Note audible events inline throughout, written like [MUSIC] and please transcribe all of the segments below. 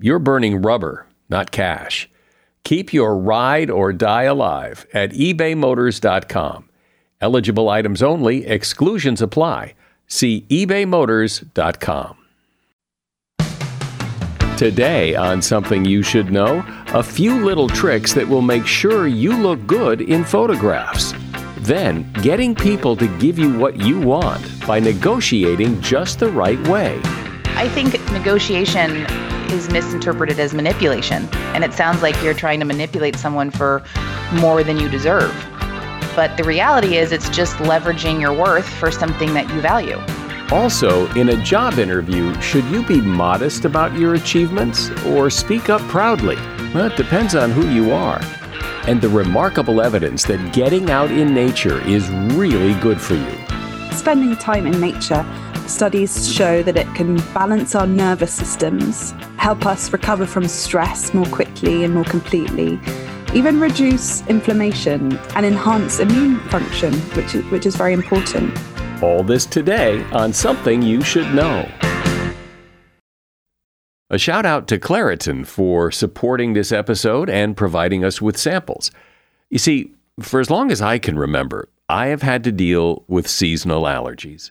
you're burning rubber, not cash. Keep your ride or die alive at ebaymotors.com. Eligible items only, exclusions apply. See ebaymotors.com. Today, on Something You Should Know, a few little tricks that will make sure you look good in photographs. Then, getting people to give you what you want by negotiating just the right way. I think negotiation is misinterpreted as manipulation, and it sounds like you're trying to manipulate someone for more than you deserve. But the reality is, it's just leveraging your worth for something that you value. Also, in a job interview, should you be modest about your achievements or speak up proudly? Well, it depends on who you are. And the remarkable evidence that getting out in nature is really good for you. Spending time in nature, studies show that it can balance our nervous systems, help us recover from stress more quickly and more completely, even reduce inflammation and enhance immune function, which is, which is very important. All this today on Something You Should Know. A shout out to Claritin for supporting this episode and providing us with samples. You see, for as long as I can remember, I have had to deal with seasonal allergies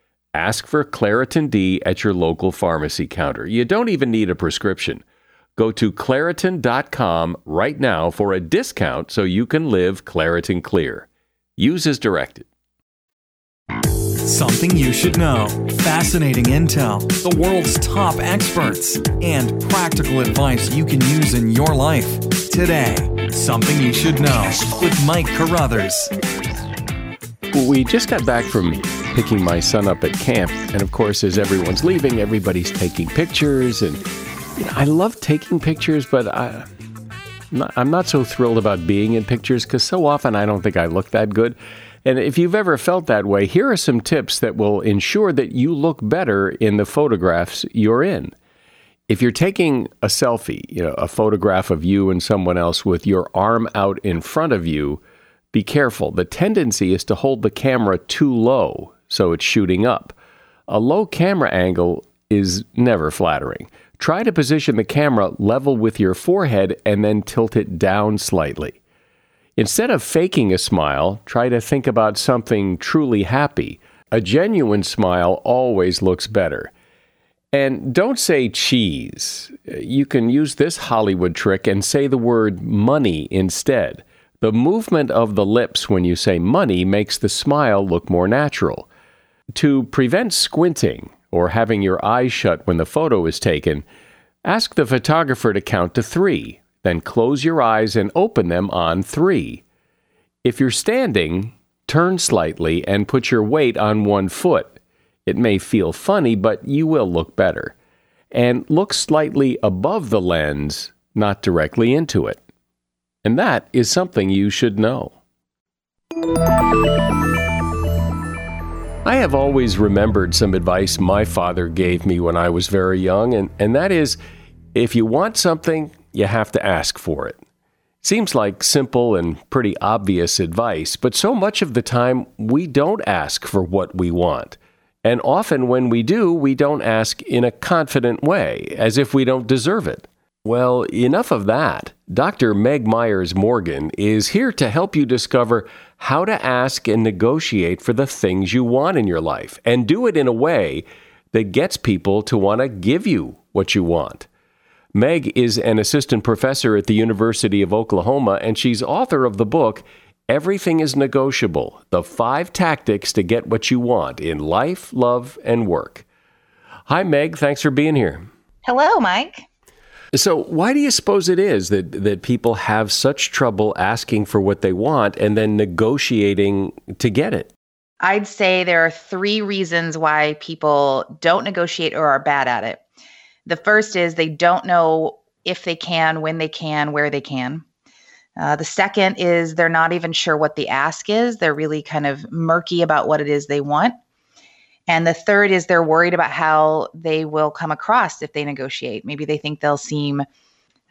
Ask for Claritin D at your local pharmacy counter. You don't even need a prescription. Go to Claritin.com right now for a discount so you can live Claritin Clear. Use as directed. Something you should know. Fascinating intel, the world's top experts, and practical advice you can use in your life. Today, Something You Should Know with Mike Carruthers. We just got back from picking my son up at camp, and of course, as everyone's leaving, everybody's taking pictures. And you know, I love taking pictures, but I, I'm not so thrilled about being in pictures because so often I don't think I look that good. And if you've ever felt that way, here are some tips that will ensure that you look better in the photographs you're in. If you're taking a selfie, you know, a photograph of you and someone else with your arm out in front of you, be careful. The tendency is to hold the camera too low, so it's shooting up. A low camera angle is never flattering. Try to position the camera level with your forehead and then tilt it down slightly. Instead of faking a smile, try to think about something truly happy. A genuine smile always looks better. And don't say cheese. You can use this Hollywood trick and say the word money instead. The movement of the lips when you say money makes the smile look more natural. To prevent squinting, or having your eyes shut when the photo is taken, ask the photographer to count to three, then close your eyes and open them on three. If you're standing, turn slightly and put your weight on one foot. It may feel funny, but you will look better. And look slightly above the lens, not directly into it. And that is something you should know. I have always remembered some advice my father gave me when I was very young, and, and that is if you want something, you have to ask for it. Seems like simple and pretty obvious advice, but so much of the time we don't ask for what we want. And often when we do, we don't ask in a confident way, as if we don't deserve it. Well, enough of that. Dr. Meg Myers Morgan is here to help you discover how to ask and negotiate for the things you want in your life and do it in a way that gets people to want to give you what you want. Meg is an assistant professor at the University of Oklahoma, and she's author of the book, Everything is Negotiable The Five Tactics to Get What You Want in Life, Love, and Work. Hi, Meg. Thanks for being here. Hello, Mike. So, why do you suppose it is that, that people have such trouble asking for what they want and then negotiating to get it? I'd say there are three reasons why people don't negotiate or are bad at it. The first is they don't know if they can, when they can, where they can. Uh, the second is they're not even sure what the ask is. They're really kind of murky about what it is they want. And the third is they're worried about how they will come across if they negotiate. Maybe they think they'll seem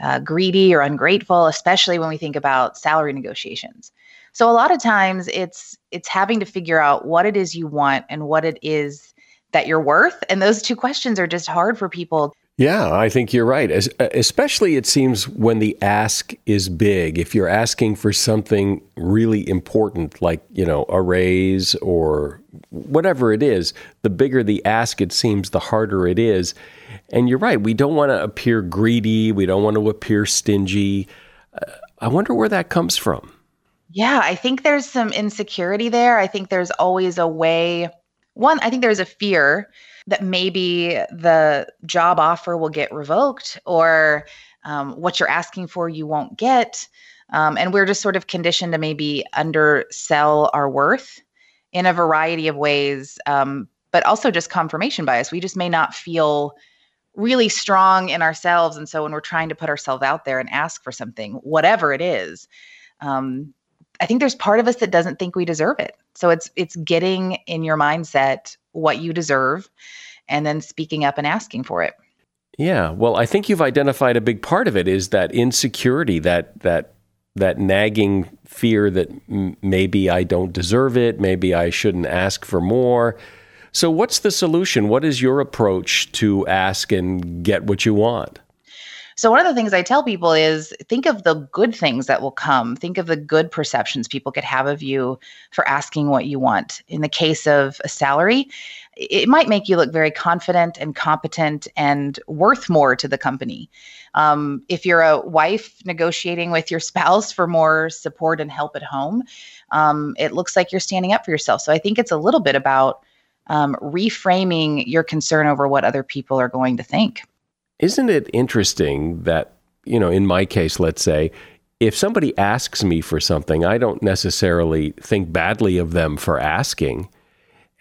uh, greedy or ungrateful, especially when we think about salary negotiations. So a lot of times it's it's having to figure out what it is you want and what it is that you're worth. And those two questions are just hard for people yeah, I think you're right. As, especially, it seems when the ask is big. If you're asking for something really important, like you know a raise or whatever it is, the bigger the ask, it seems the harder it is. And you're right. We don't want to appear greedy. We don't want to appear stingy. Uh, I wonder where that comes from. Yeah, I think there's some insecurity there. I think there's always a way. One, I think there's a fear that maybe the job offer will get revoked or um, what you're asking for you won't get. Um, and we're just sort of conditioned to maybe undersell our worth in a variety of ways, um, but also just confirmation bias. We just may not feel really strong in ourselves. And so when we're trying to put ourselves out there and ask for something, whatever it is, um, I think there's part of us that doesn't think we deserve it. So it's it's getting in your mindset what you deserve and then speaking up and asking for it. Yeah, well, I think you've identified a big part of it is that insecurity, that that that nagging fear that m- maybe I don't deserve it, maybe I shouldn't ask for more. So, what's the solution? What is your approach to ask and get what you want? So, one of the things I tell people is think of the good things that will come. Think of the good perceptions people could have of you for asking what you want. In the case of a salary, it might make you look very confident and competent and worth more to the company. Um, if you're a wife negotiating with your [LAUGHS] spouse for more support and help at home, um, it looks like you're standing up for yourself. So, I think it's a little bit about um, reframing your concern over what other people are going to think. Isn't it interesting that, you know, in my case, let's say, if somebody asks me for something, I don't necessarily think badly of them for asking.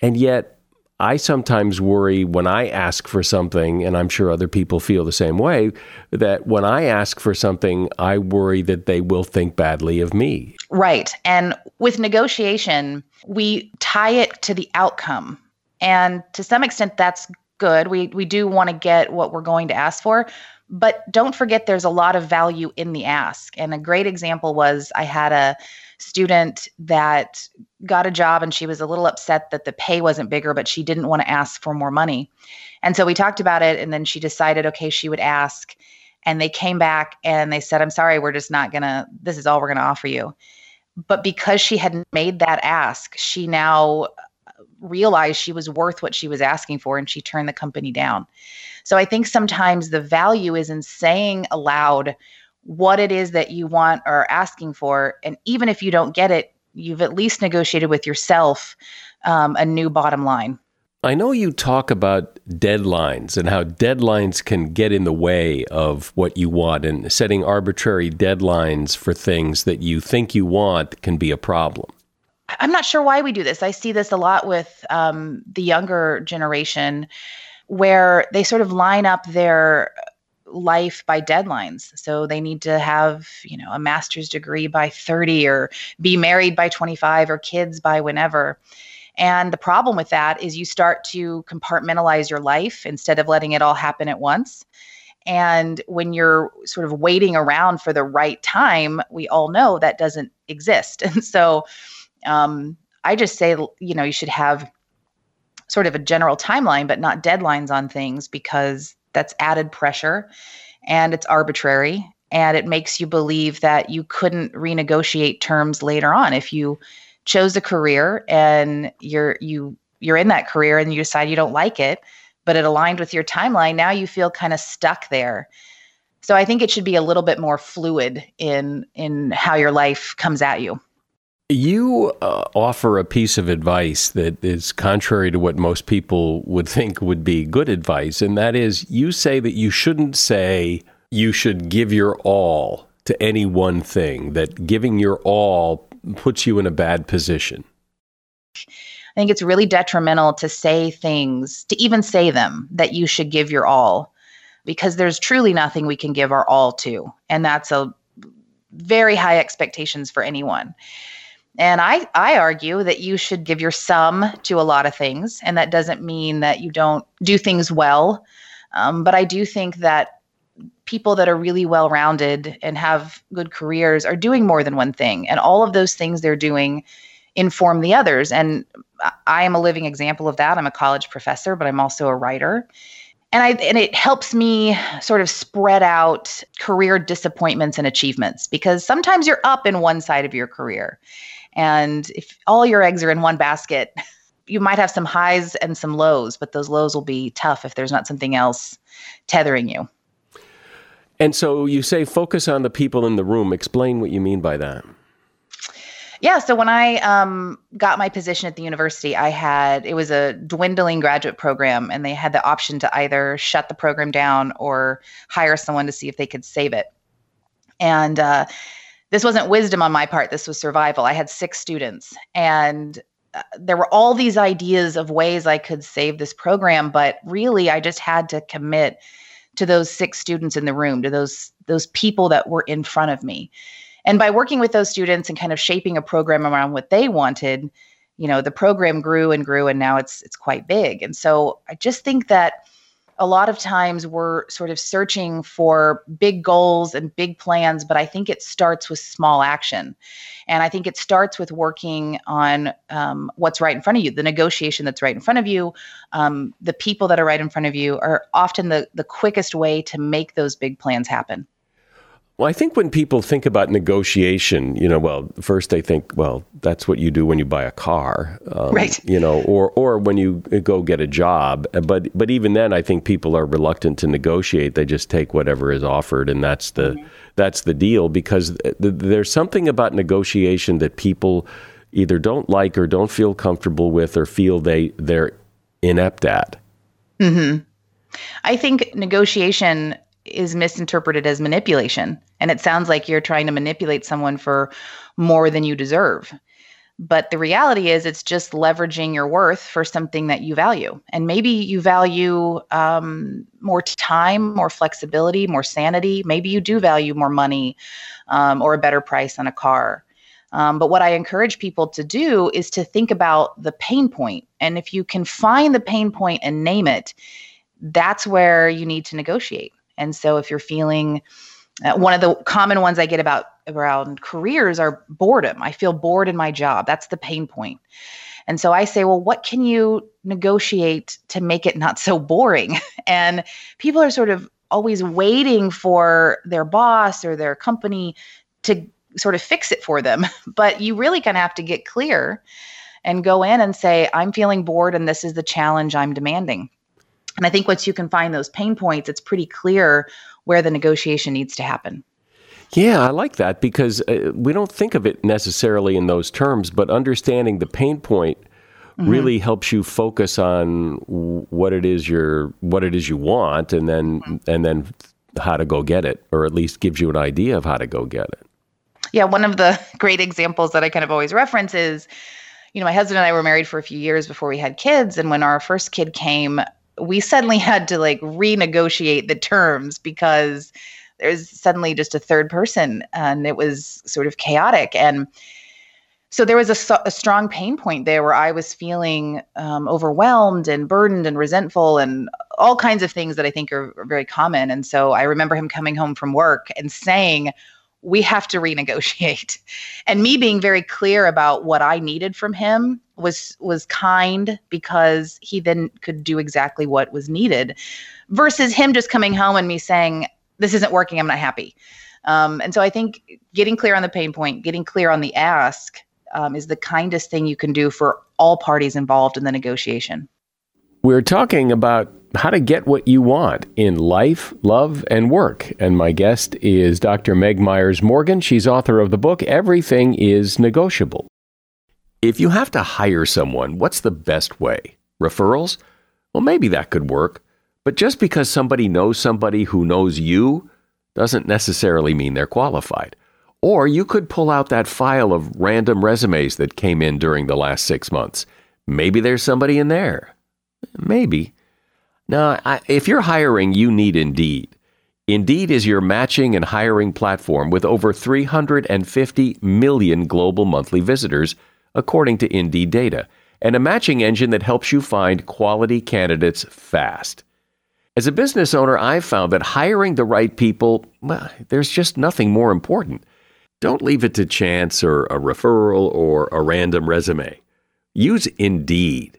And yet, I sometimes worry when I ask for something, and I'm sure other people feel the same way, that when I ask for something, I worry that they will think badly of me. Right. And with negotiation, we tie it to the outcome. And to some extent, that's good. We we do want to get what we're going to ask for, but don't forget there's a lot of value in the ask. And a great example was I had a student that got a job and she was a little upset that the pay wasn't bigger, but she didn't want to ask for more money. And so we talked about it and then she decided okay, she would ask and they came back and they said, "I'm sorry, we're just not going to this is all we're going to offer you." But because she had made that ask, she now realized she was worth what she was asking for and she turned the company down. So I think sometimes the value is in saying aloud what it is that you want or asking for. And even if you don't get it, you've at least negotiated with yourself um, a new bottom line. I know you talk about deadlines and how deadlines can get in the way of what you want, and setting arbitrary deadlines for things that you think you want can be a problem. I'm not sure why we do this. I see this a lot with um, the younger generation where they sort of line up their life by deadlines. So they need to have, you know, a master's degree by 30 or be married by 25 or kids by whenever. And the problem with that is you start to compartmentalize your life instead of letting it all happen at once. And when you're sort of waiting around for the right time, we all know that doesn't exist. [LAUGHS] And so um, I just say, you know, you should have sort of a general timeline, but not deadlines on things because that's added pressure and it's arbitrary. And it makes you believe that you couldn't renegotiate terms later on. If you chose a career and you're you you're in that career and you decide you don't like it but it aligned with your timeline now you feel kind of stuck there. So i think it should be a little bit more fluid in in how your life comes at you you uh, offer a piece of advice that is contrary to what most people would [LAUGHS] think would be good advice, and that is you say that you shouldn't say you should give your all to any one thing, that giving your all puts you in a bad position. I think it's really detrimental to say things, to even say them, that you should give your all, because there's truly nothing we can give our all to. And that's a very high expectations for anyone. And I, I argue that you should give your some to a lot of things. And that doesn't mean that you don't do things well. Um, but I do think that people that are really well rounded and have good careers are doing more than one thing. And all of those things they're doing inform the others. And I am a living example of that. I'm a college professor, but I'm also a writer. And I and it helps me sort of spread out career disappointments and achievements because sometimes you're up in one side of your career and if all your eggs are in one basket, [LAUGHS] you might have some highs and some lows, but those lows will be tough if there's not something else tethering you. And so you say focus on the people in the room. Explain what you mean by that. Yeah, so when I um, got my position at the university, I had it was a dwindling graduate program, and they had the option to either shut the program down or hire someone to see if they could save it. And uh, this wasn't wisdom on my part this was survival. I had six students and uh, there were all these ideas of ways i could save this program but really i just had to commit to those six students in the room to those those people that were in front of me. And by working with those students and kind of shaping a program around what they wanted you know the program grew and grew and now it's it's quite big. And so i just think that a lot of times we're sort of searching for big goals and big plans, but I think it starts with small action. And I think it starts with working on um, what's right in front of you, the negotiation that's right in front of you. Um, the people that are right in front of you are often the, the quickest way to make those big plans happen. Well, I think when people think about negotiation, you know, well, first they think, well, that's what you do when you buy a car, um, right? You know, or or when you go get a job. But but even then, I think people are reluctant to negotiate. They just take whatever is offered, and that's the mm-hmm. that's the deal. Because th- there's something about negotiation that people either don't like or don't feel comfortable with, or feel they they're inept at. Hmm. I think negotiation is misinterpreted as manipulation. And it sounds like you're trying to manipulate someone for more than you deserve. But the reality is, it's just leveraging your worth for something that you value. And maybe you value um, more time, more flexibility, more sanity. Maybe you do value more money um, or a better price on a car. Um, but what I encourage people to do is to think about the pain point. And if you can find the pain point and name it, that's where you need to negotiate. And so if you're feeling uh, one of the common ones I get about around careers are boredom. I feel bored in my job. That's the pain point. And so I say, well, what can you negotiate to make it not so boring? [LAUGHS] And people are sort of always waiting for their boss or their company to sort of fix it for them. [LAUGHS] But you really kind of have to get clear and go in and say, I'm feeling bored and this is the challenge I'm demanding. And I think once you can find those pain points, it's pretty clear where the negotiation needs to happen. Yeah, I like that because uh, we don't think of it necessarily in those terms, but understanding the pain point mm-hmm. really helps you focus on what it is you're what it is you want and then mm-hmm. and then how to go get it or at least gives you an idea of how to go get it. Yeah, one of the [LAUGHS] great examples that I kind of always reference is you know, my husband and I were married for a few years before we had kids and when our first kid came, we suddenly had to like renegotiate the terms because there's suddenly just a third person and it was sort of chaotic and so there was a, a, strong pain point there where I was feeling um, overwhelmed and burdened and resentful and all kinds of things that I think are, are very common. And so I remember him coming home from work and saying, we have to renegotiate. And me being very clear about what i needed from him was was kind because he then could do exactly what was needed versus him just coming home and me saying this isn't working. I'm not happy. Um, and so i think getting clear on the pain point getting clear on the ask um, is the kindest thing you can do for all parties involved in the negotiation. We're talking about how to get what you want in life, love, and work. And my guest is Dr. Meg Myers Morgan. She's author of the book Everything is Negotiable. If you have to hire someone, what's the best way? Referrals? Well, maybe that could work. But just because somebody knows somebody who knows you doesn't necessarily mean they're qualified. Or you could pull out that file of random resumes that came in during the last six months. Maybe there's somebody in there. Maybe. Now, I, if you're hiring, you need Indeed. Indeed is your matching and hiring platform with over 350 million global monthly visitors, according to Indeed data, and a matching engine that helps you find quality candidates fast. As a business owner, I've found that hiring the right people, well, there's just nothing more important. Don't leave it to chance or a referral or a random resume. Use Indeed.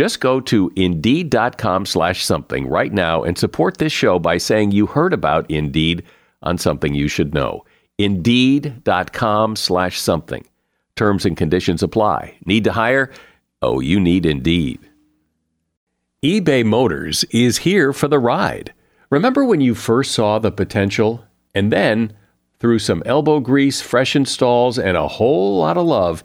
Just go to indeed.com slash something right now and support this show by saying you heard about Indeed on something you should know. Indeed.com slash something. Terms and conditions apply. Need to hire? Oh, you need Indeed. eBay Motors is here for the ride. Remember when you first saw the potential? And then, through some elbow grease, fresh installs, and a whole lot of love,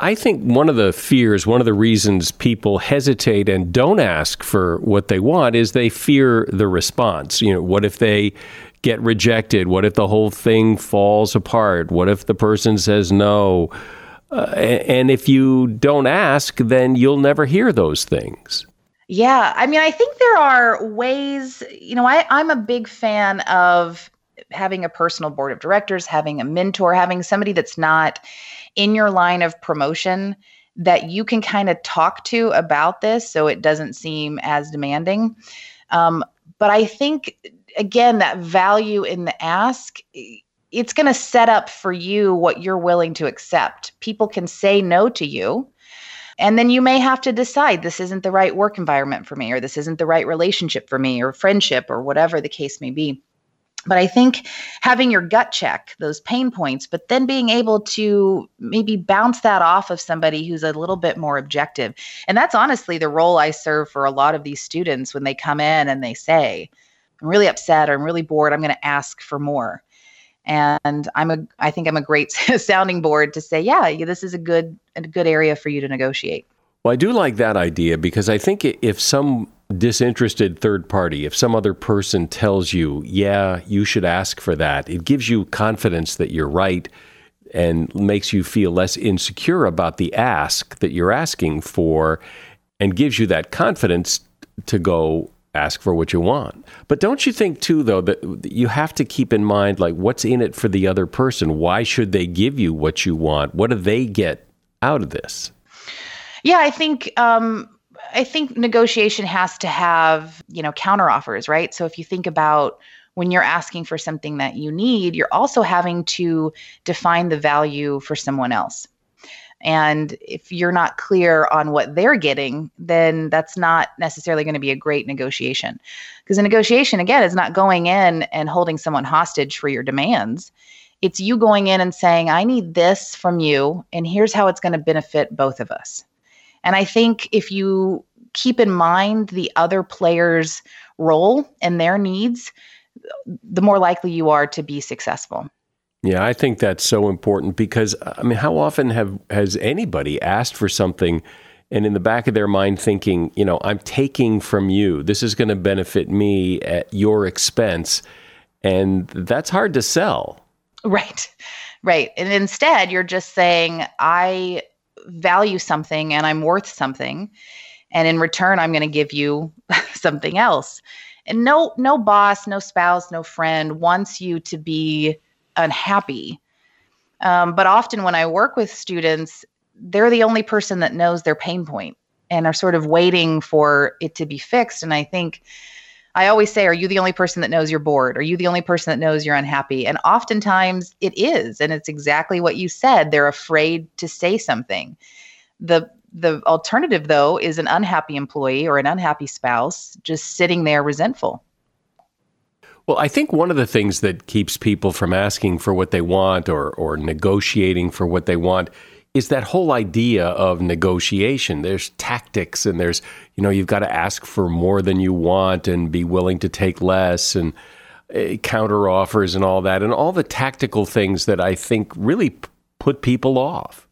I think one of the fears, one of the reasons people hesitate and don't ask for what they want is they fear the response. You know, what if they get rejected? What if the whole thing falls apart? What if the person says no? Uh, and if you don't ask, then you'll never hear those things. Yeah. I mean, I think there are ways, you know, I, I'm a big fan of having a personal board of directors, having a mentor, having somebody that's not in your line of promotion that you can kind of talk to about this so it doesn't seem as demanding. Um, but I think, again, that value in the ask, it's going to set up for you what you're willing to accept. People can say no to you. And then you may have to decide this isn't the right work environment for me, or this isn't the right relationship for me, or friendship, or whatever the case may be. But I think having your gut check those pain points, but then being able to maybe bounce that off of somebody who's a little bit more objective. And that's honestly the role I serve for a lot of these students when they come in and they say, I'm really upset or I'm really bored. I'm going to ask for more. And I'm a, I think I'm a great [LAUGHS] sounding board to say, yeah, this is a good, a good area for you to negotiate. Well, I do like that idea because I think if some disinterested third party, if some other person tells you, yeah, you should ask for that, it gives you confidence that you're right and makes you feel less insecure about the ask that you're asking for and gives you that confidence to go ask for what you want. But don't you think too though that you have to keep in mind like what's in it for the other person? Why should they give you what you want? What do they get out of this? Yeah, I think um, I think negotiation has to have you know counteroffers, right? So if you think about when you're asking for something that you need, you're also having to define the value for someone else. And if you're not clear on what they're getting, then that's not necessarily going to be a great negotiation. Because a negotiation, again, is not going in and holding someone hostage for your demands. It's you going in and saying, I need this from you, and here's how it's going to benefit both of us. And I think if you keep in mind the other player's role and their needs, the more likely you are to be successful. Yeah, I think that's so important because I mean, how often have has anybody asked for something and in the back of their mind thinking, you know, I'm taking from you. This is going to benefit me at your expense. And that's hard to sell. Right. Right. And instead, you're just saying, I value something and I'm worth something. And in return, I'm going to give you [LAUGHS] something else. And no, no boss, no spouse, no friend wants you to be unhappy. Um, but often when I work with students, they're the only person that knows their pain point and are sort of waiting for it to be fixed. And I think I always say, Are you the only person that knows you're bored? Are you the only person that knows you're unhappy? And oftentimes it is. And it's exactly what you said. They're afraid to say something. The the alternative though is an unhappy employee or an unhappy spouse just sitting there resentful. Well, I think one of the things that keeps people from asking for what they want or, or negotiating for what they want is that whole idea of negotiation. There's tactics and there's, you know, you've got to ask for more than you want and be willing to take less and uh, counter offers and all that. And all the tactical things that I think really p- put people off.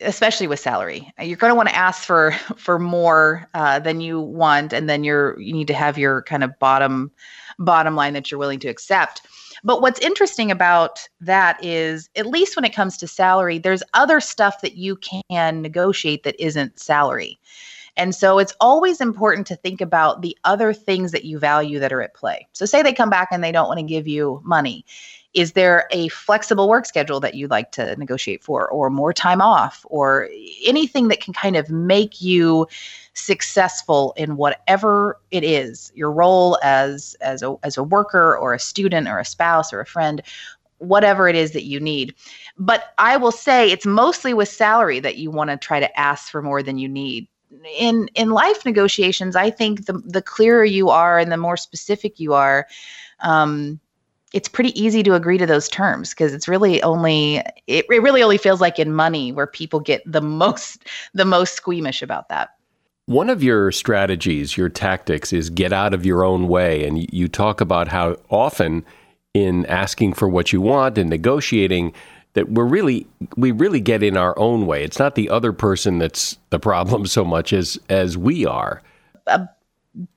Especially with salary. You're going to want to ask for for more uh, than you want and then you're you need to have your kind of bottom bottom line that you're willing to accept but what's interesting about that is at least when it comes to salary there's other stuff that you can negotiate that isn't salary. And so it's always important to think about the other things that you value that are at play. So say they come back and they don't want to give you money is there a flexible work schedule that you'd like to negotiate for, or more time off, or anything that can kind of make you successful in whatever it is your role as as a as a worker or a student or a spouse or a friend whatever it is that you need. But i will say it's mostly with salary that you want to try to ask for more than you need. In in life negotiations i think the the clearer you are and the more specific you are um, it's pretty easy to agree to those terms because it's really only it, it really only feels like in money where people get the most the most squeamish about that. One of your strategies your tactics is get out of your own way and you talk about how often in asking for what you want and negotiating that we're really we really get in our own way. It's not the other person that's the problem so much as as we are. A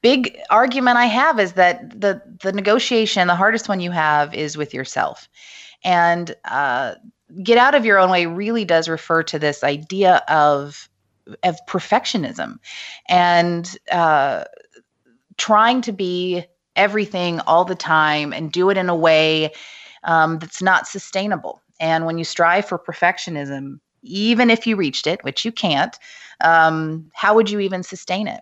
big argument I have is that the the negotiation, the hardest one you have, is with yourself, and uh, get out of your own way really does refer to this idea of of perfectionism and uh, trying to be everything all the time and do it in a way um, that's not sustainable. And when you strive for perfectionism, even if you reached it, which you can't, um, how would you even sustain it?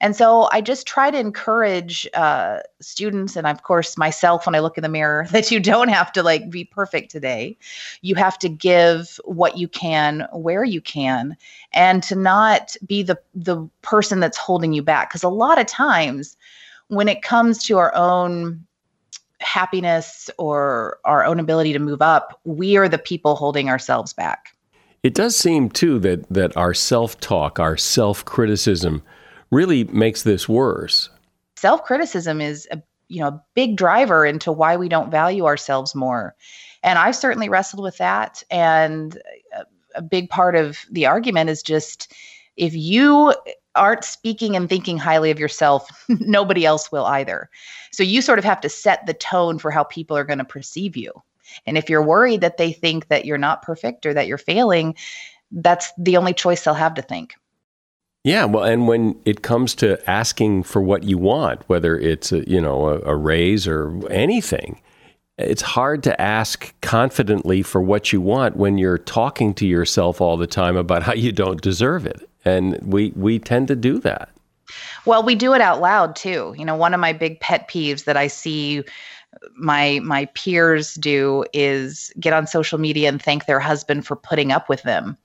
And so I just try to encourage uh, students, and of course myself, when I look in the mirror, [LAUGHS] that you don't have to like be perfect today. You have to give what you can, where you can, and to not be the the person that's holding you back. Because a lot of times, when it comes to our own happiness or our own ability to move up, we are the people holding ourselves back. It does seem too that that our self-talk, our self-criticism really makes this worse. Self criticism is a you know a big driver into why we don't value ourselves more, and I've certainly wrestled with that. And a, a big part of the argument is just if you aren't speaking and thinking highly of yourself, [LAUGHS] nobody else will either. So you sort of have to set the tone for how people are going to perceive you. And if you're worried that they think that you're not perfect or that you're failing, that's the only choice they'll have to think. Yeah, well, and when it comes to asking for what you want, whether it's a, you know a, a raise or anything, it's hard to ask confidently for what you want when you're talking to yourself all the time about how you don't deserve it. And we, we tend to do that. Well, we do it out loud too. You know, one of my big pet peeves that I see my my peers do is get on social media and thank their husband for putting up with them.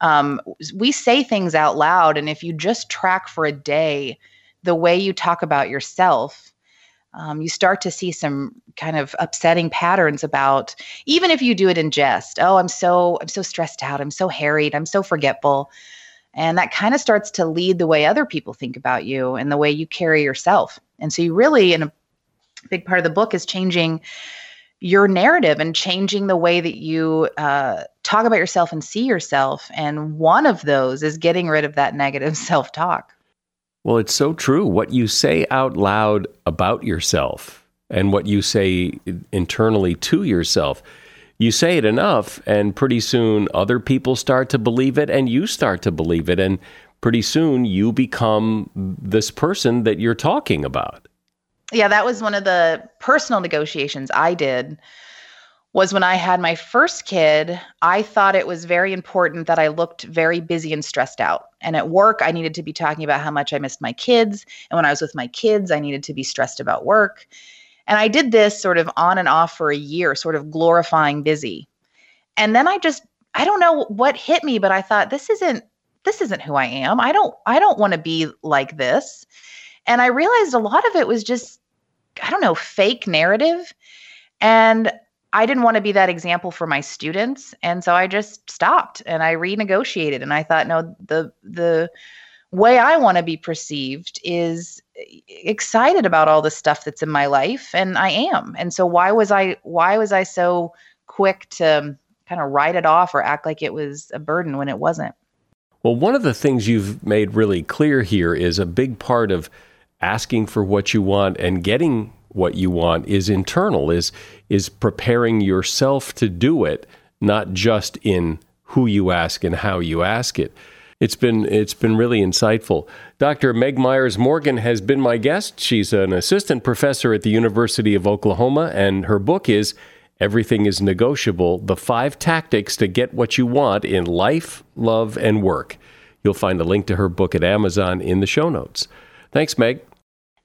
Um, we say things out loud, and if you just track for a day the way you talk about yourself, um, you start to see some kind of upsetting patterns about even if you do it in jest oh i'm so i'm so stressed out i'm so harried i'm so forgetful and that kind of starts to lead the way other people think about you and the way you carry yourself. And so you really in a big part of the book is changing your narrative and changing the way that you uh, talk about yourself and see yourself and one of those is getting rid of that negative [LAUGHS] self-talk well, it's so true. What you say out loud about yourself and what you say internally to yourself, you say it enough, and pretty soon other people start to believe it, and you start to believe it. And pretty soon you become this person that you're talking about. Yeah, that was one of the personal negotiations I did was when I had my first kid, I thought it was very important that I looked very busy and stressed out. And at work, I needed to be talking about how much I missed my kids. And when I was with my kids, I needed to be stressed about work. And I did this sort of on and off for a year, sort of glorifying busy. And then I just, I don't know what hit me, but I thought this isn't this isn't who I am. I don't I don't want to be like this. And I realized a lot of it was just I don't know, fake narrative. And I didn't want to be that example for my students, and so I just stopped and I renegotiated. And I thought, no, the the way I want to be perceived is excited about all the stuff that's in my life, and I am. And so why was I why was I so quick to kind of write it off or act like it was a burden when it wasn't? Well, one of the things you've made really clear here is a big part of asking for what you want and getting what you want is internal is is preparing yourself to do it not just in who you ask and how you ask it. It's been it's been really insightful. Dr meg myers morgan has been my guest. She's an assistant professor at the university of oklahoma and her book is everything is negotiable the five tactics to get what you want in life love and work. You'll find a link to her book at amazon in the show notes. Thanks meg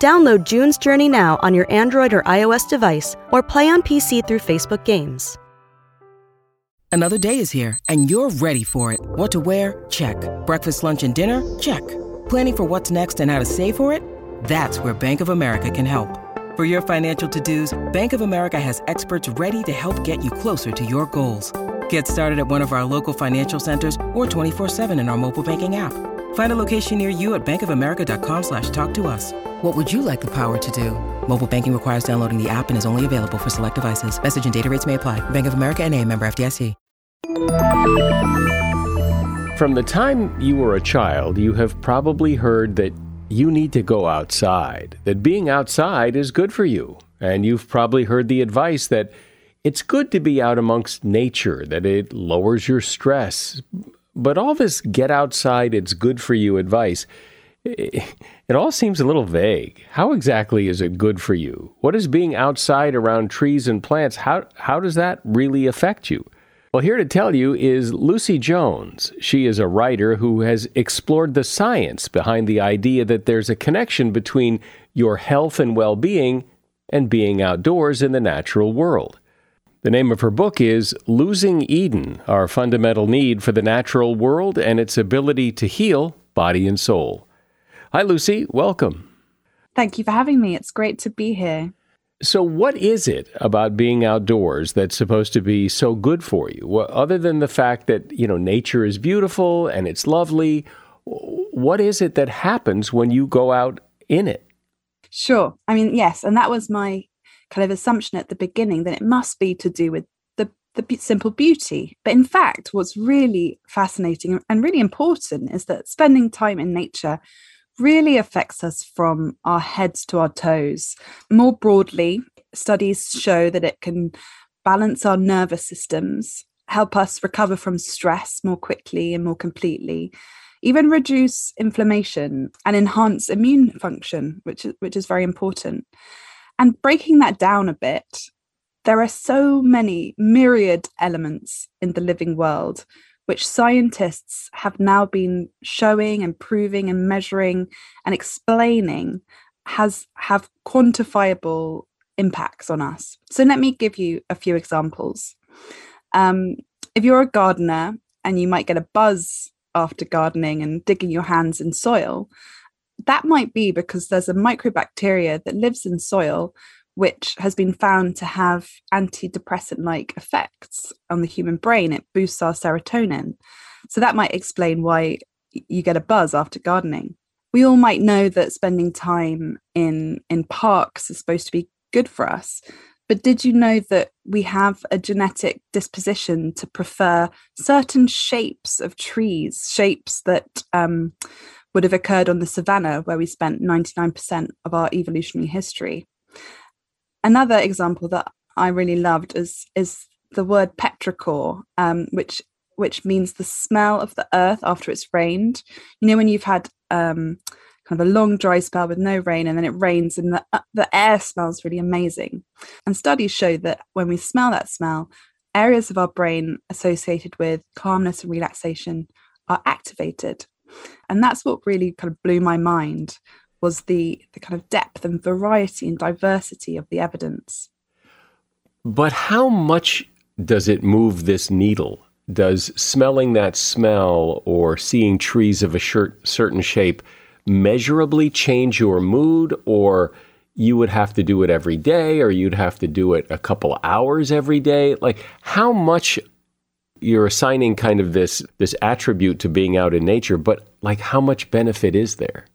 Download June's Journey now on your Android or iOS device or play on PC through Facebook Games. Another day is here, and you're ready for it. What to wear? Check. Breakfast, lunch, and dinner? Check. Planning for what's next and how to save for it? That's where Bank of America can help. For your financial to-dos, Bank of America has experts ready to help get you closer to your goals. Get started at one of our local financial centers or 24-7 in our mobile banking app. Find a location near you at bankofamerica.com slash talk to us. What would you like the power to do? Mobile banking requires downloading the app and is only available for select devices. Message and data rates may apply. Bank of America and a member FDIC. From the time you were a child, you have probably heard that you need to go outside, that being outside is good for you. And you've probably heard the advice that it's good to be out amongst nature, that it lowers your stress. But all this get outside, it's good for you advice, it all seems a little vague. How exactly is it good for you? What is being outside around trees and plants? How, how does that really affect you? Well, here to tell you is Lucy Jones. She is a writer who has explored the science behind the idea that there's a connection between your health and well being and being outdoors in the natural world. The name of her book is Losing Eden Our Fundamental Need for the Natural World and Its Ability to Heal Body and Soul. Hi, Lucy. Welcome. Thank you for having me. It's great to be here. So, what is it about being outdoors that's supposed to be so good for you? Well, other than the fact that, you know, nature is beautiful and it's lovely, what is it that happens when you go out in it? Sure. I mean, yes. And that was my kind of assumption at the beginning that it must be to do with the the simple beauty. But in fact, what's really fascinating and really important is that spending time in nature really affects us from our heads to our toes. More broadly, studies show that it can balance our nervous systems, help us recover from stress more quickly and more completely, even reduce inflammation and enhance immune function, which which is very important. And breaking that down a bit, there are so many myriad elements in the living world which scientists have now been showing and proving and measuring and explaining has have quantifiable impacts on us. So let me give you a few examples. Um, if you're a gardener and you might get a buzz after gardening and digging your hands in soil, that might be because there's a mycobacteria that lives in soil which has been found to have antidepressant like effects on the human brain. It boosts our serotonin. So that might explain why you get a buzz after gardening. We all might know that spending time in, in parks is supposed to be good for us. But did you know that we have a genetic disposition to prefer certain shapes of trees, shapes that um, would have occurred on the savannah where we spent 99% of our evolutionary history? Another example that I really loved is is the word petrichor, um, which which means the smell of the earth after it's rained. You know when you've had um, kind of a long dry spell with no rain, and then it rains, and the uh, the air smells really amazing. And studies show that when we smell that smell, areas of our brain associated with calmness and relaxation are activated. And that's what really kind of blew my mind was the, the kind of depth and variety and diversity of the evidence. But how much does it move this needle? Does smelling that smell or seeing trees of a certain shape measurably change your mood, or you would have to do it every day, or you'd have to do it a couple hours every day? Like, how much you're assigning kind of this this attribute to being out in nature, but like, how much benefit is there?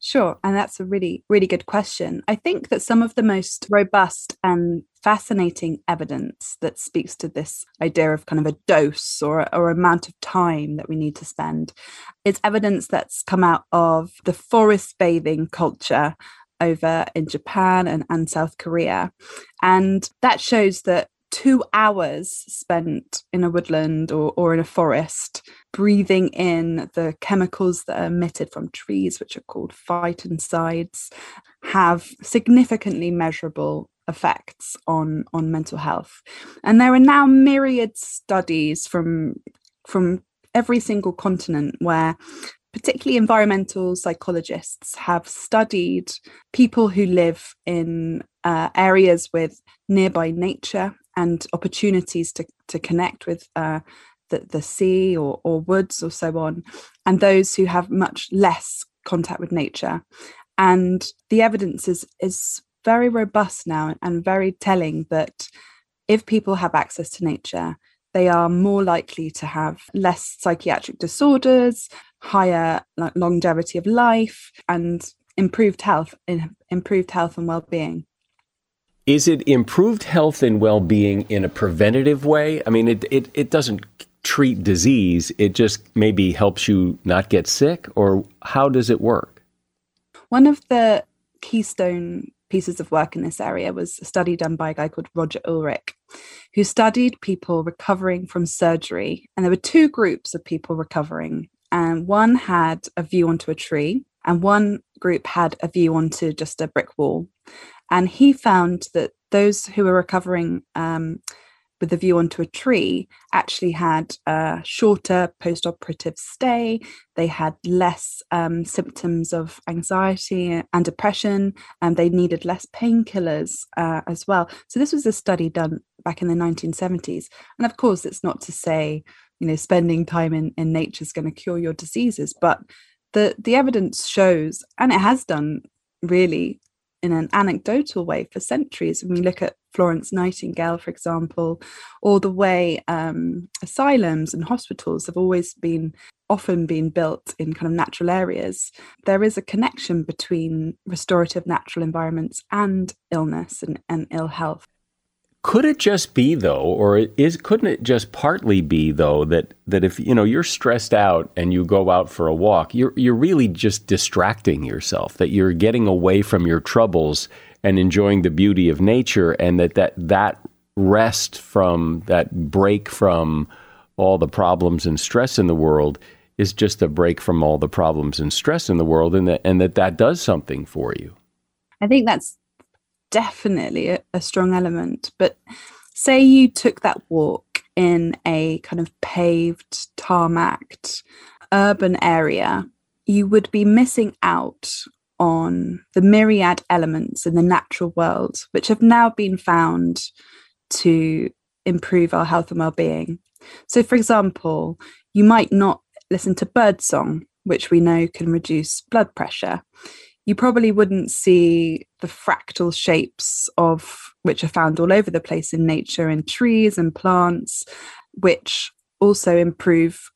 Sure. And that's a really, really good question. I think that some of the most robust and fascinating evidence that speaks to this idea of kind of a dose or, or amount of time that we need to spend is evidence that's come out of the forest bathing culture over in Japan and, and South Korea. And that shows that two hours spent in a woodland or, or in a forest breathing in the chemicals that are emitted from trees, which are called phytoncides, have significantly measurable effects on, on mental health. And there are now myriad studies from, from every single continent where particularly environmental psychologists have studied people who live in uh, areas with nearby nature and opportunities to, to connect with uh, the, the sea or, or woods or so on, and those who have much less contact with nature. And the evidence is, is very robust now and very telling that if people have access to nature, they are more likely to have less psychiatric disorders, higher longevity of life, and improved health, improved health and well-being. Is it improved health and well being in a preventative way? I mean, it, it, it doesn't treat disease, it just maybe helps you not get sick, or how does it work? One of the keystone pieces of work in this area was a study done by a guy called Roger Ulrich, who studied people recovering from surgery. And there were two groups of people recovering, and one had a view onto a tree, and one group had a view onto just a brick wall. And he found that those who were recovering um, with a view onto a tree actually had a shorter post-operative stay. They had less um, symptoms of anxiety and depression, and they needed less painkillers uh, as well. So this was a study done back in the 1970s. And of course, it's not to say you know spending time in, in nature is going to cure your diseases, but the the evidence shows, and it has done really in an anecdotal way for centuries. When we look at Florence Nightingale, for example, or the way um, asylums and hospitals have always been often been built in kind of natural areas, there is a connection between restorative natural environments and illness and, and ill health. Could it just be though, or is couldn't it just partly be though that that if you know you're stressed out and you go out for a walk, you're you're really just distracting yourself. That you're getting away from your troubles and enjoying the beauty of nature, and that that that rest from that break from all the problems and stress in the world is just a break from all the problems and stress in the world, and that and that that does something for you. I think that's definitely a, a strong element. But say you took that walk in a kind of paved, tarmacked urban area, you would be missing out on the myriad elements in the natural world, which have now been found to improve our health and well-being. So, for example, you might not listen to birdsong, which we know can reduce blood pressure you probably wouldn't see the fractal shapes of which are found all over the place in nature in trees and plants which also improve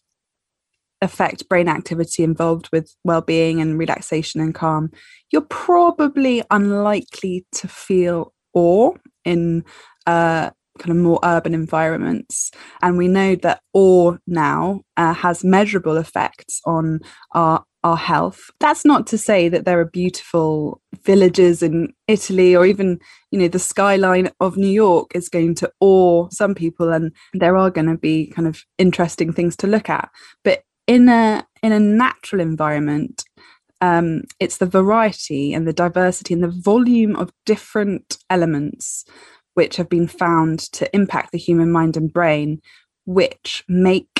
affect brain activity involved with well-being and relaxation and calm you're probably unlikely to feel awe in uh, kind of more urban environments. And we know that awe now uh, has measurable effects on our our health. That's not to say that there are beautiful villages in Italy or even, you know, the skyline of New York is going to awe some people and there are going to be kind of interesting things to look at. But in a in a natural environment, um, it's the variety and the diversity and the volume of different elements which have been found to impact the human mind and brain, which make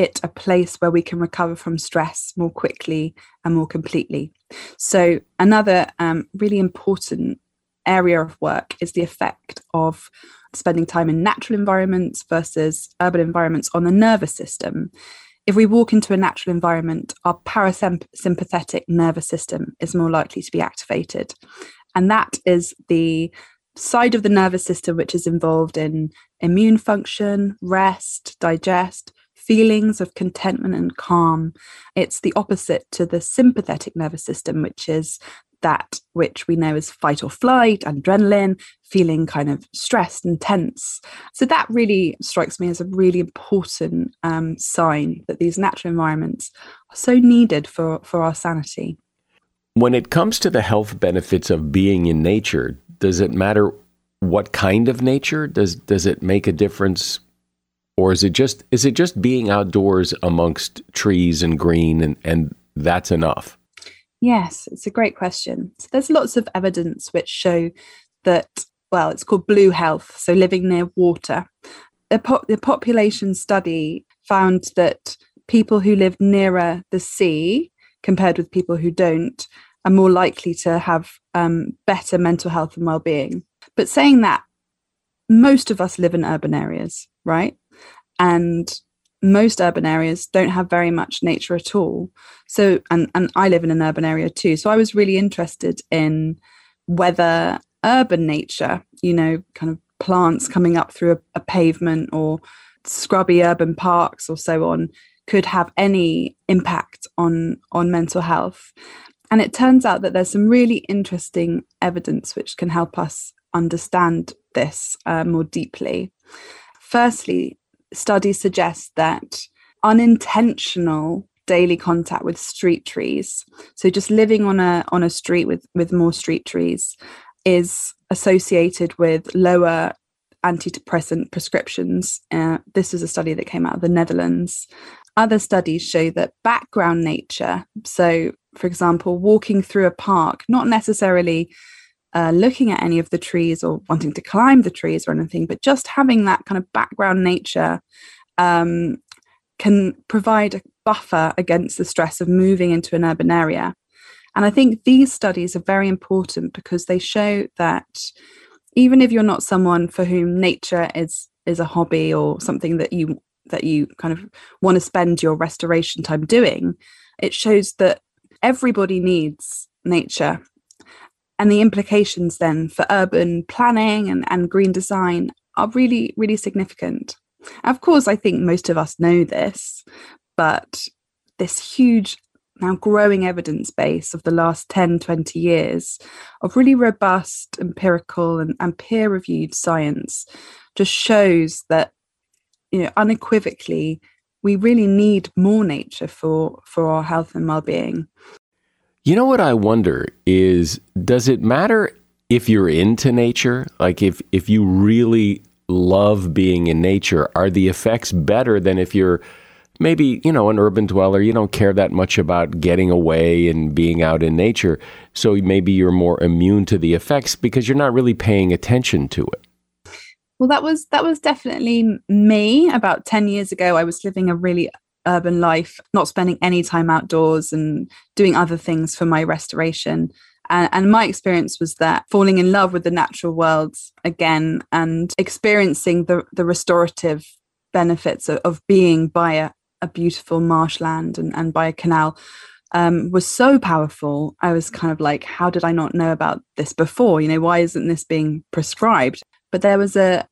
it a place where we can recover from stress more quickly and more completely. So, another um, really important area of work is the effect of spending time in natural environments versus urban environments on the nervous system. If we walk into a natural environment, our parasympathetic nervous system is more likely to be activated. And that is the side of the nervous system which is involved in immune function, rest, digest, feelings of contentment and calm. It's the opposite to the sympathetic nervous system, which is that which we know as fight or flight, adrenaline, feeling kind of stressed and tense. So that really strikes me as a really important um, sign that these natural environments are so needed for, for our sanity. When it comes to the health benefits of being in nature, does it matter what kind of nature? Does does it make a difference or is it just is it just being outdoors amongst trees and green and, and that's enough? Yes, it's a great question. So there's lots of evidence which show that well, it's called blue health, so living near water. The, po- the population study found that people who live nearer the sea compared with people who don't are more likely to have um, better mental health and well-being. But saying that, most of us live in urban areas, right? And most urban areas don't have very much nature at all. So, and, and I live in an urban area too. So I was really interested in whether urban nature, you know, kind of plants coming up through a, a pavement or scrubby urban parks or so on could have any impact on on mental health and it turns out that there's some really interesting evidence which can help us understand this uh, more deeply. Firstly, studies suggest that unintentional daily contact with street trees, so just living on a on a street with with more street trees, is associated with lower antidepressant prescriptions. Uh, this is a study that came out of the Netherlands. Other studies show that background nature, so for example, walking through a park, not necessarily uh, looking at any of the trees or wanting to climb the trees or anything, but just having that kind of background nature um, can provide a buffer against the stress of moving into an urban area. And I think these studies are very important because they show that even if you're not someone for whom nature is is a hobby or something that you that you kind of want to spend your restoration time doing, it shows that everybody needs nature and the implications then for urban planning and, and green design are really, really significant. Of course, I think most of us know this, but this huge now growing evidence base of the last 10, 20 years of really robust empirical and, and peer reviewed science just shows that, you know, unequivocally, we really need more nature for, for our health and well being. You know what I wonder is does it matter if you're into nature? Like if if you really love being in nature, are the effects better than if you're maybe, you know, an urban dweller, you don't care that much about getting away and being out in nature. So maybe you're more immune to the effects because you're not really paying attention to it. Well, that was that was definitely me. About 10 years ago, I was living a really urban life, not spending any time outdoors and doing other things for my restoration. And, and, my experience was that falling in love with the natural world again and experiencing the, the restorative benefits of, of being by a, a beautiful marshland and, and by a canal um, was so powerful. I was kind of like, how did I not know about this before? You know, why isn't this being prescribed? But there was a,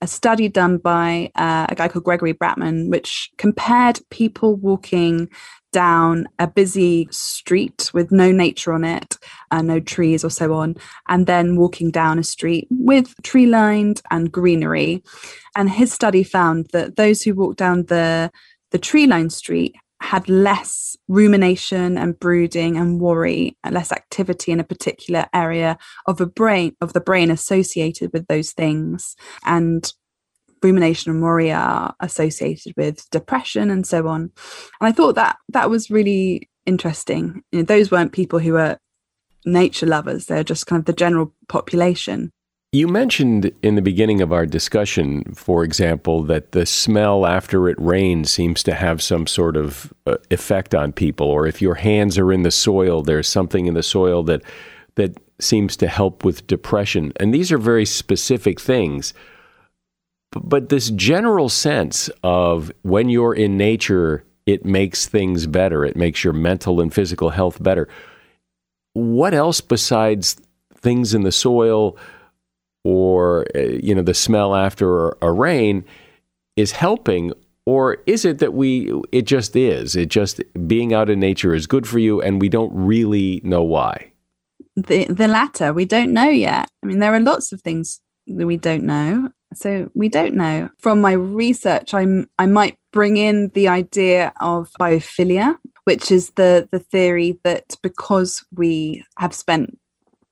a, study done by uh, a guy called Gregory Bratman, which compared people walking down a busy street with no nature on it, uh, no trees or so on, and then walking down a street with tree lined and greenery. And his study found that those who walked down the the tree lined street had less rumination and brooding and worry and less activity in a particular area of a brain of the brain associated with those things. And rumination and worry are associated with depression and so on. And i thought that that was really interesting. You know, those weren't people who were nature lovers. They're just kind of the general population you mentioned in the beginning of our discussion, for example, that the smell after it rains seems to have some sort of uh, effect on people, or if your hands are in the soil, there's something in the soil that that seems to help with depression. And these are very specific things. But this general sense of when you're in nature, it makes things better. It makes your mental and physical health better. What else besides things in the soil? Or uh, you know the smell after a rain is helping or is it that we it just is? It just being out in nature is good for you and we don't really know why. The the latter we don't know yet. I mean there are lots of things that we don't know. So we don't know. From my research i'm i might bring in the idea of biophilia which is the the theory that because we have spent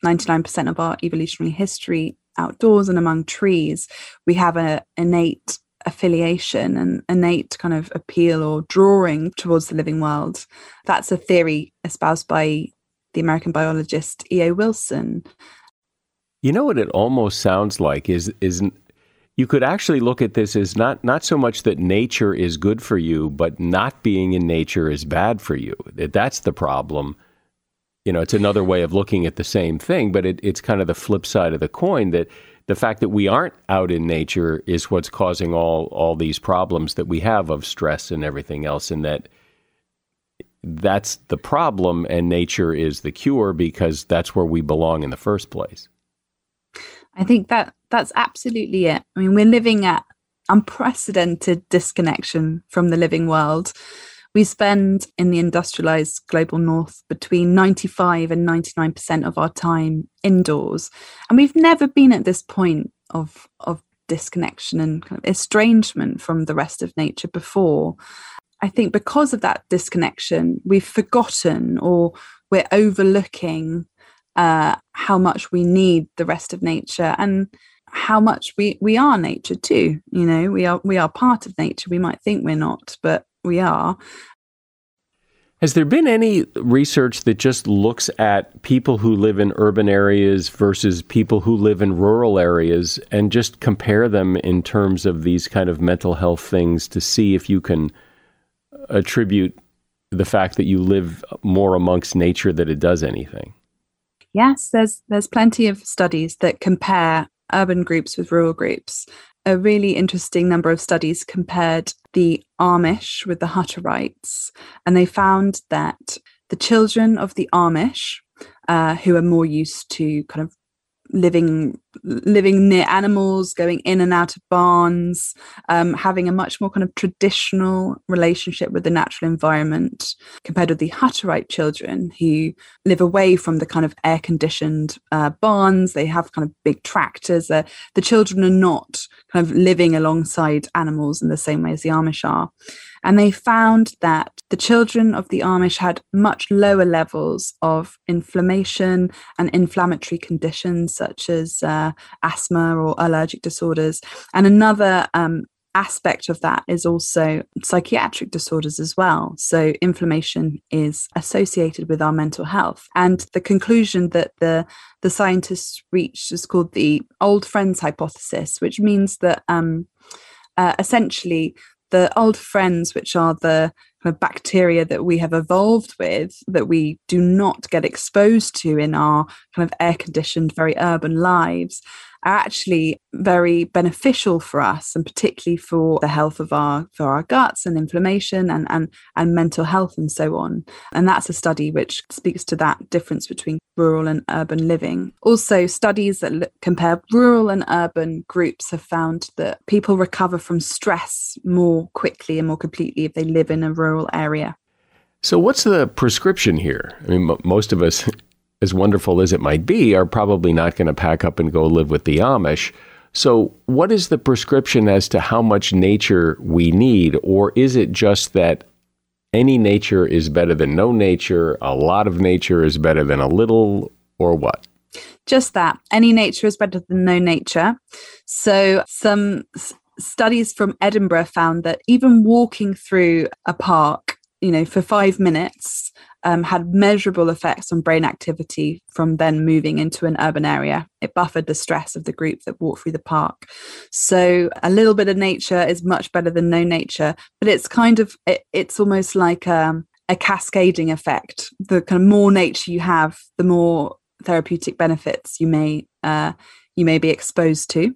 99% of our evolutionary history outdoors and among trees, we have an innate affiliation and innate kind of appeal or drawing towards the living world. That's a theory espoused by the American biologist E.O. Wilson. You know what it almost sounds like is is you could actually look at this as not not so much that nature is good for you, but not being in nature is bad for you. That's the problem you know, it's another way of looking at the same thing, but it, it's kind of the flip side of the coin that the fact that we aren't out in nature is what's causing all all these problems that we have of stress and everything else, and that that's the problem, and nature is the cure because that's where we belong in the first place. I think that that's absolutely it. I mean, we're living at unprecedented disconnection from the living world we spend in the industrialized global north between 95 and 99% of our time indoors. And we've never been at this point of, of disconnection and kind of estrangement from the rest of nature before. I think because of that disconnection, we've forgotten or we're overlooking uh, how much we need the rest of nature and how much we we are nature too. You know, we are we are part of nature. We might think we're not, but we are. Has there been any research that just looks at people who live in urban areas versus people who live in rural areas and just compare them in terms of these kind of mental health things to see if you can attribute the fact that you live more amongst nature that it does anything? Yes, there's there's plenty of studies that compare urban groups with rural groups a really interesting number of studies compared the Amish with the Hutterites, and they found that the children of the Amish, uh, who are more used to kind of living living near animals, going in and out of barns, um, having a much more kind of traditional relationship with the natural environment compared with the Hutterite children who live away from the kind of air conditioned uh, barns. They have kind of big tractors. Uh, the children are not kind of living alongside animals in the same way as the Amish are. And they found that the children of the Amish had much lower levels of inflammation and inflammatory conditions such as uh, asthma or allergic disorders. And another um, aspect of that is also psychiatric disorders as well. So, inflammation is associated with our mental health. And the conclusion that the, the scientists reached is called the old friends hypothesis, which means that um, uh, essentially the old friends, which are the kind of bacteria that we have evolved with, that we do not get exposed to in our kind of air conditioned, very urban lives, are actually very beneficial for us and particularly for the health of our for our guts and inflammation and and and mental health and so on. And that's a study which speaks to that difference between rural and urban living. Also studies that look, compare rural and urban groups have found that people recover from stress more quickly and more completely if they live in a rural area. So what's the prescription here? I mean most of us as wonderful as it might be, are probably not going to pack up and go live with the Amish. So, what is the prescription as to how much nature we need? Or is it just that any nature is better than no nature, a lot of nature is better than a little, or what? Just that. Any nature is better than no nature. So, some s- studies from Edinburgh found that even walking through a park, you know, for five minutes um, had measurable effects on brain activity from then moving into an urban area. It buffered the stress of the group that walked through the park. So a little bit of nature is much better than no nature, but it's kind of, it, it's almost like um, a cascading effect. The kind of more nature you have, the more therapeutic benefits you may uh, you may be exposed to.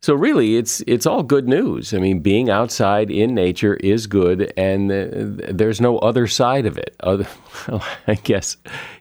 So really, it's it's all good news. I mean, being outside in nature is good, and there's no other side of it. Other, [LAUGHS] well, I guess,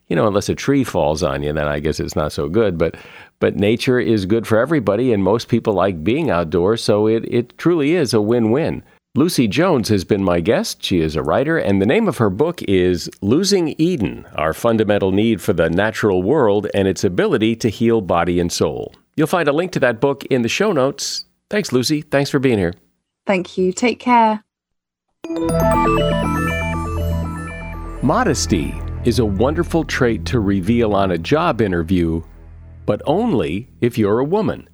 you know, unless a tree falls on you, then I guess it's not so good. But but nature is good for everybody, and most people like being outdoors, so it it truly is a win-win. Lucy Jones has been my guest. She is a writer, and the name of her book is Losing Eden Our Fundamental Need for the Natural World and Its Ability to Heal Body and Soul. You'll find a link to that book in the show notes. Thanks, Lucy. Thanks for being here. Thank you. Take care. Modesty is a wonderful trait to reveal on a job interview, but only if you're a woman.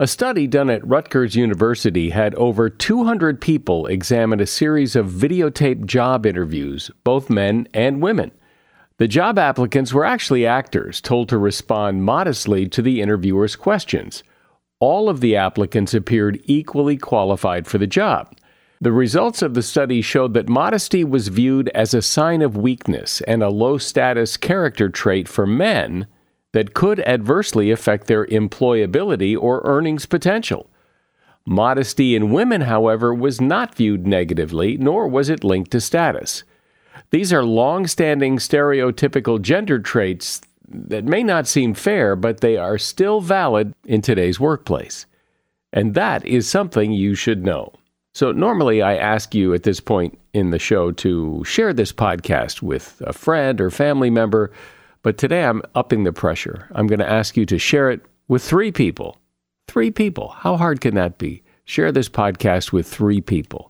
A study done at Rutgers University had over 200 people examine a series of videotaped job interviews, both men and women. The job applicants were actually actors told to respond modestly to the interviewer's questions. All of the applicants appeared equally qualified for the job. The results of the study showed that modesty was viewed as a sign of weakness and a low status character trait for men that could adversely affect their employability or earnings potential. Modesty in women, however, was not viewed negatively, nor was it linked to status. These are long standing stereotypical gender traits that may not seem fair, but they are still valid in today's workplace. And that is something you should know. So, normally I ask you at this point in the show to share this podcast with a friend or family member, but today I'm upping the pressure. I'm going to ask you to share it with three people. Three people. How hard can that be? Share this podcast with three people.